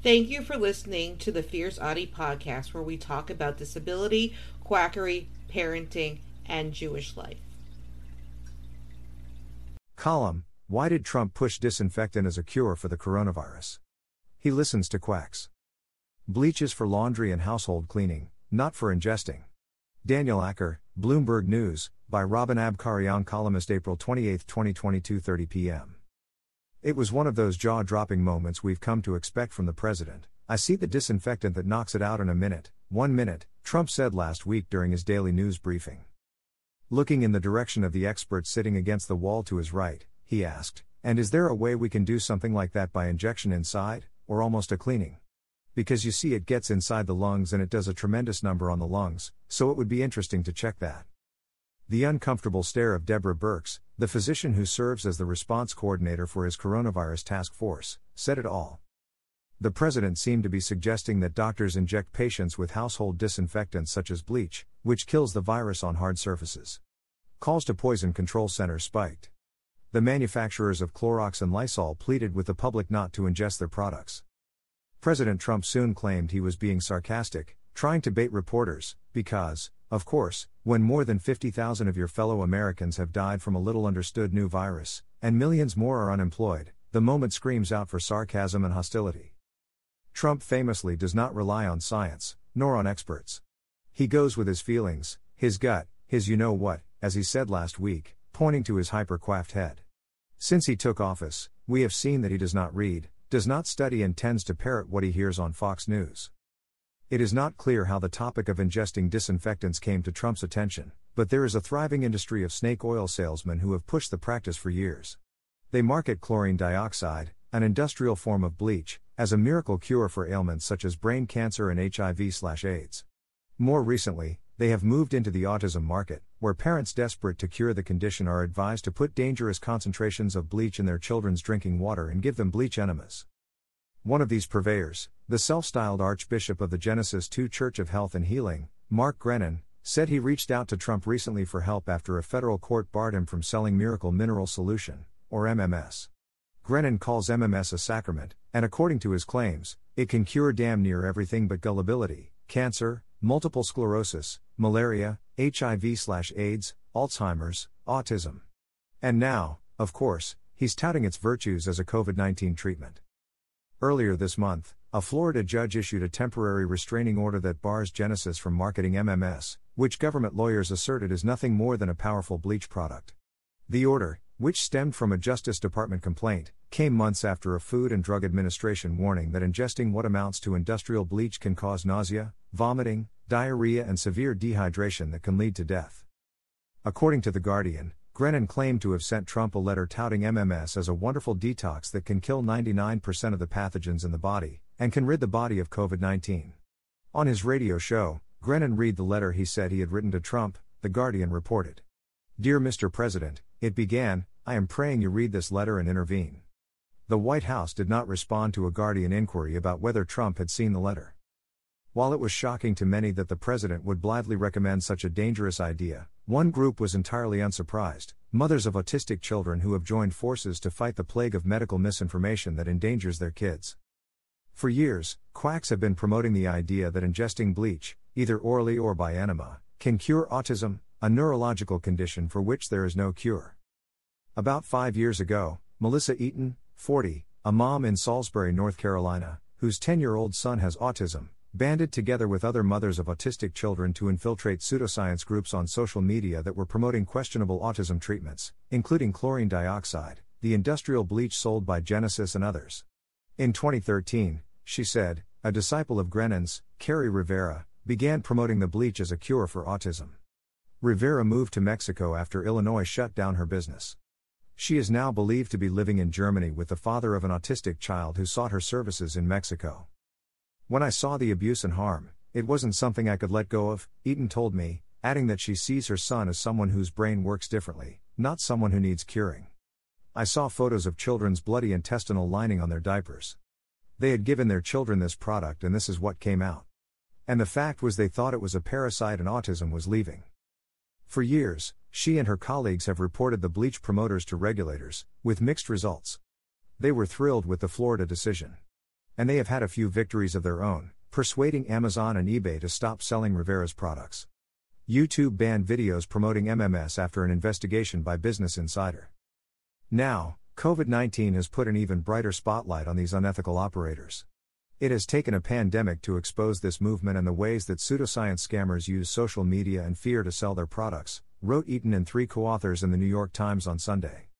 Thank you for listening to the Fierce Autie podcast, where we talk about disability, quackery, parenting, and Jewish life. Column Why did Trump push disinfectant as a cure for the coronavirus? He listens to quacks. Bleach is for laundry and household cleaning, not for ingesting. Daniel Acker, Bloomberg News, by Robin Abcarian, columnist April 28, 2022, 30 p.m. It was one of those jaw dropping moments we've come to expect from the president. I see the disinfectant that knocks it out in a minute, one minute, Trump said last week during his daily news briefing. Looking in the direction of the expert sitting against the wall to his right, he asked, And is there a way we can do something like that by injection inside, or almost a cleaning? Because you see, it gets inside the lungs and it does a tremendous number on the lungs, so it would be interesting to check that. The uncomfortable stare of Deborah Birx, the physician who serves as the response coordinator for his coronavirus task force, said it all. The president seemed to be suggesting that doctors inject patients with household disinfectants such as bleach, which kills the virus on hard surfaces. Calls to poison control centers spiked. The manufacturers of Clorox and Lysol pleaded with the public not to ingest their products. President Trump soon claimed he was being sarcastic, trying to bait reporters, because, of course, when more than 50,000 of your fellow Americans have died from a little understood new virus, and millions more are unemployed, the moment screams out for sarcasm and hostility. Trump famously does not rely on science, nor on experts. He goes with his feelings, his gut, his you know what, as he said last week, pointing to his hyper coiffed head. Since he took office, we have seen that he does not read, does not study, and tends to parrot what he hears on Fox News. It is not clear how the topic of ingesting disinfectants came to Trump's attention, but there is a thriving industry of snake oil salesmen who have pushed the practice for years. They market chlorine dioxide, an industrial form of bleach, as a miracle cure for ailments such as brain cancer and HIV/AIDS. More recently, they have moved into the autism market, where parents desperate to cure the condition are advised to put dangerous concentrations of bleach in their children's drinking water and give them bleach enemas. One of these purveyors, the self styled Archbishop of the Genesis 2 Church of Health and Healing, Mark Grenon, said he reached out to Trump recently for help after a federal court barred him from selling Miracle Mineral Solution, or MMS. Grenon calls MMS a sacrament, and according to his claims, it can cure damn near everything but gullibility, cancer, multiple sclerosis, malaria, HIV/AIDS, Alzheimer's, autism. And now, of course, he's touting its virtues as a COVID 19 treatment. Earlier this month, a Florida judge issued a temporary restraining order that bars Genesis from marketing MMS, which government lawyers asserted is nothing more than a powerful bleach product. The order, which stemmed from a Justice Department complaint, came months after a Food and Drug Administration warning that ingesting what amounts to industrial bleach can cause nausea, vomiting, diarrhea, and severe dehydration that can lead to death. According to The Guardian, Grenon claimed to have sent Trump a letter touting MMS as a wonderful detox that can kill 99% of the pathogens in the body, and can rid the body of COVID 19. On his radio show, Grenon read the letter he said he had written to Trump, The Guardian reported. Dear Mr. President, it began, I am praying you read this letter and intervene. The White House did not respond to a Guardian inquiry about whether Trump had seen the letter. While it was shocking to many that the president would blithely recommend such a dangerous idea, one group was entirely unsurprised mothers of autistic children who have joined forces to fight the plague of medical misinformation that endangers their kids. For years, quacks have been promoting the idea that ingesting bleach, either orally or by enema, can cure autism, a neurological condition for which there is no cure. About five years ago, Melissa Eaton, 40, a mom in Salisbury, North Carolina, whose 10 year old son has autism, banded together with other mothers of autistic children to infiltrate pseudoscience groups on social media that were promoting questionable autism treatments, including chlorine dioxide, the industrial bleach sold by Genesis and others. In 2013, she said, a disciple of Grenon's, Kerri Rivera, began promoting the bleach as a cure for autism. Rivera moved to Mexico after Illinois shut down her business. She is now believed to be living in Germany with the father of an autistic child who sought her services in Mexico. When I saw the abuse and harm, it wasn't something I could let go of, Eaton told me, adding that she sees her son as someone whose brain works differently, not someone who needs curing. I saw photos of children's bloody intestinal lining on their diapers. They had given their children this product and this is what came out. And the fact was they thought it was a parasite and autism was leaving. For years, she and her colleagues have reported the bleach promoters to regulators, with mixed results. They were thrilled with the Florida decision. and they have had a few victories of their own, persuading Amazon and eBay to stop selling Rivera's products. YouTube banned videos promoting MMS after an investigation by Business Insider. Now, COVID 19 has put an even brighter spotlight on these unethical operators. It has taken a pandemic to expose this movement and the ways that pseudoscience scammers use social media and fear to sell their products, wrote Eaton and three co authors in the New York Times on Sunday.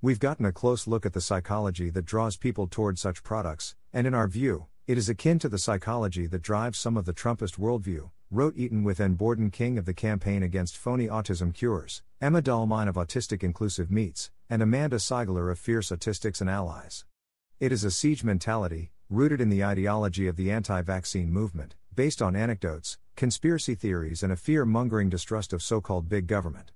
We've gotten a close look at the psychology that draws people toward such products, and in our view, it is akin to the psychology that drives some of the Trumpist worldview, wrote Eaton with Anne Borden King of the Campaign Against Phony Autism Cures, Emma Dalmayne of Autistic Inclusive Meets, and Amanda Seigler of Fierce Autistics and Allies. It is a siege mentality, rooted in the ideology of the anti vaccine movement, based on anecdotes, conspiracy theories, and a fear mongering distrust of so called big government.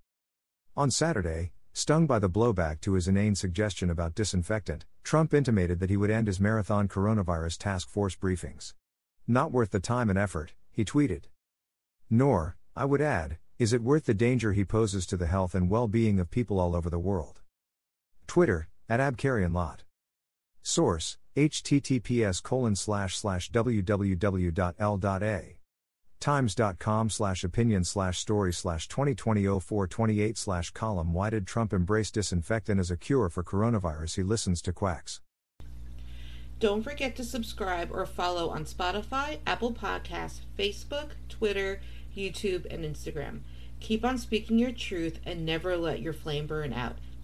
On Saturday, stung by the blowback to his inane suggestion about disinfectant, Trump intimated that he would end his marathon coronavirus task force briefings. Not worth the time and effort, he tweeted. Nor, I would add, is it worth the danger he poses to the health and well being of people all over the world. Twitter, at Abcarian Source, https colon slash slash www.l.a times.com slash opinion slash story slash 2020 0428 slash column why did trump embrace disinfectant as a cure for coronavirus? He listens to quacks. Don't forget to subscribe or follow on spotify apple podcasts facebook twitter youtube and instagram. Keep on speaking your truth and never let your flame burn out